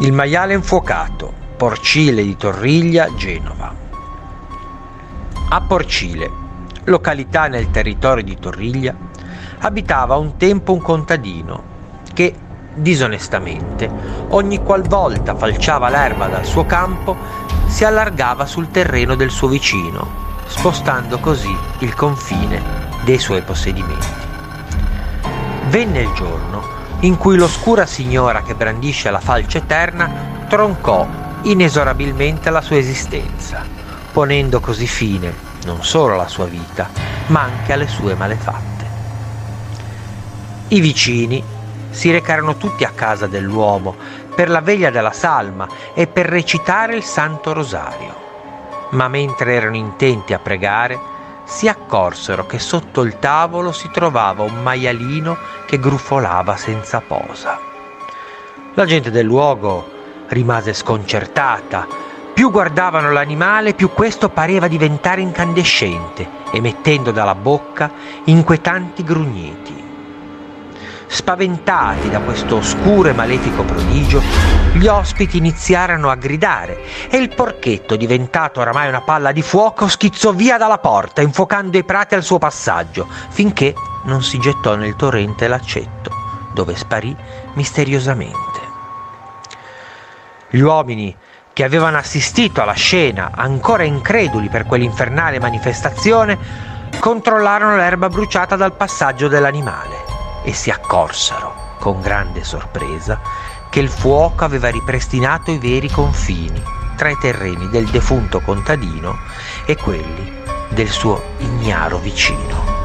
Il maiale infuocato, Porcile di Torriglia, Genova. A Porcile, località nel territorio di Torriglia, abitava un tempo un contadino che, disonestamente, ogni qualvolta falciava l'erba dal suo campo, si allargava sul terreno del suo vicino, spostando così il confine dei suoi possedimenti. Venne il giorno in cui l'oscura signora che brandisce la falce eterna troncò inesorabilmente la sua esistenza, ponendo così fine non solo alla sua vita, ma anche alle sue malefatte. I vicini si recarono tutti a casa dell'uomo per la veglia della salma e per recitare il Santo Rosario. Ma mentre erano intenti a pregare, si accorsero che sotto il tavolo si trovava un maialino che grufolava senza posa. La gente del luogo rimase sconcertata. Più guardavano l'animale, più questo pareva diventare incandescente, emettendo dalla bocca inquietanti grugniti. Spaventati da questo oscuro e malefico prodigio, gli ospiti iniziarono a gridare e il porchetto, diventato oramai una palla di fuoco, schizzò via dalla porta, infuocando i prati al suo passaggio, finché non si gettò nel torrente l'accetto, dove sparì misteriosamente. Gli uomini che avevano assistito alla scena, ancora increduli per quell'infernale manifestazione, controllarono l'erba bruciata dal passaggio dell'animale e si accorsero, con grande sorpresa, che il fuoco aveva ripristinato i veri confini tra i terreni del defunto contadino e quelli del suo ignaro vicino.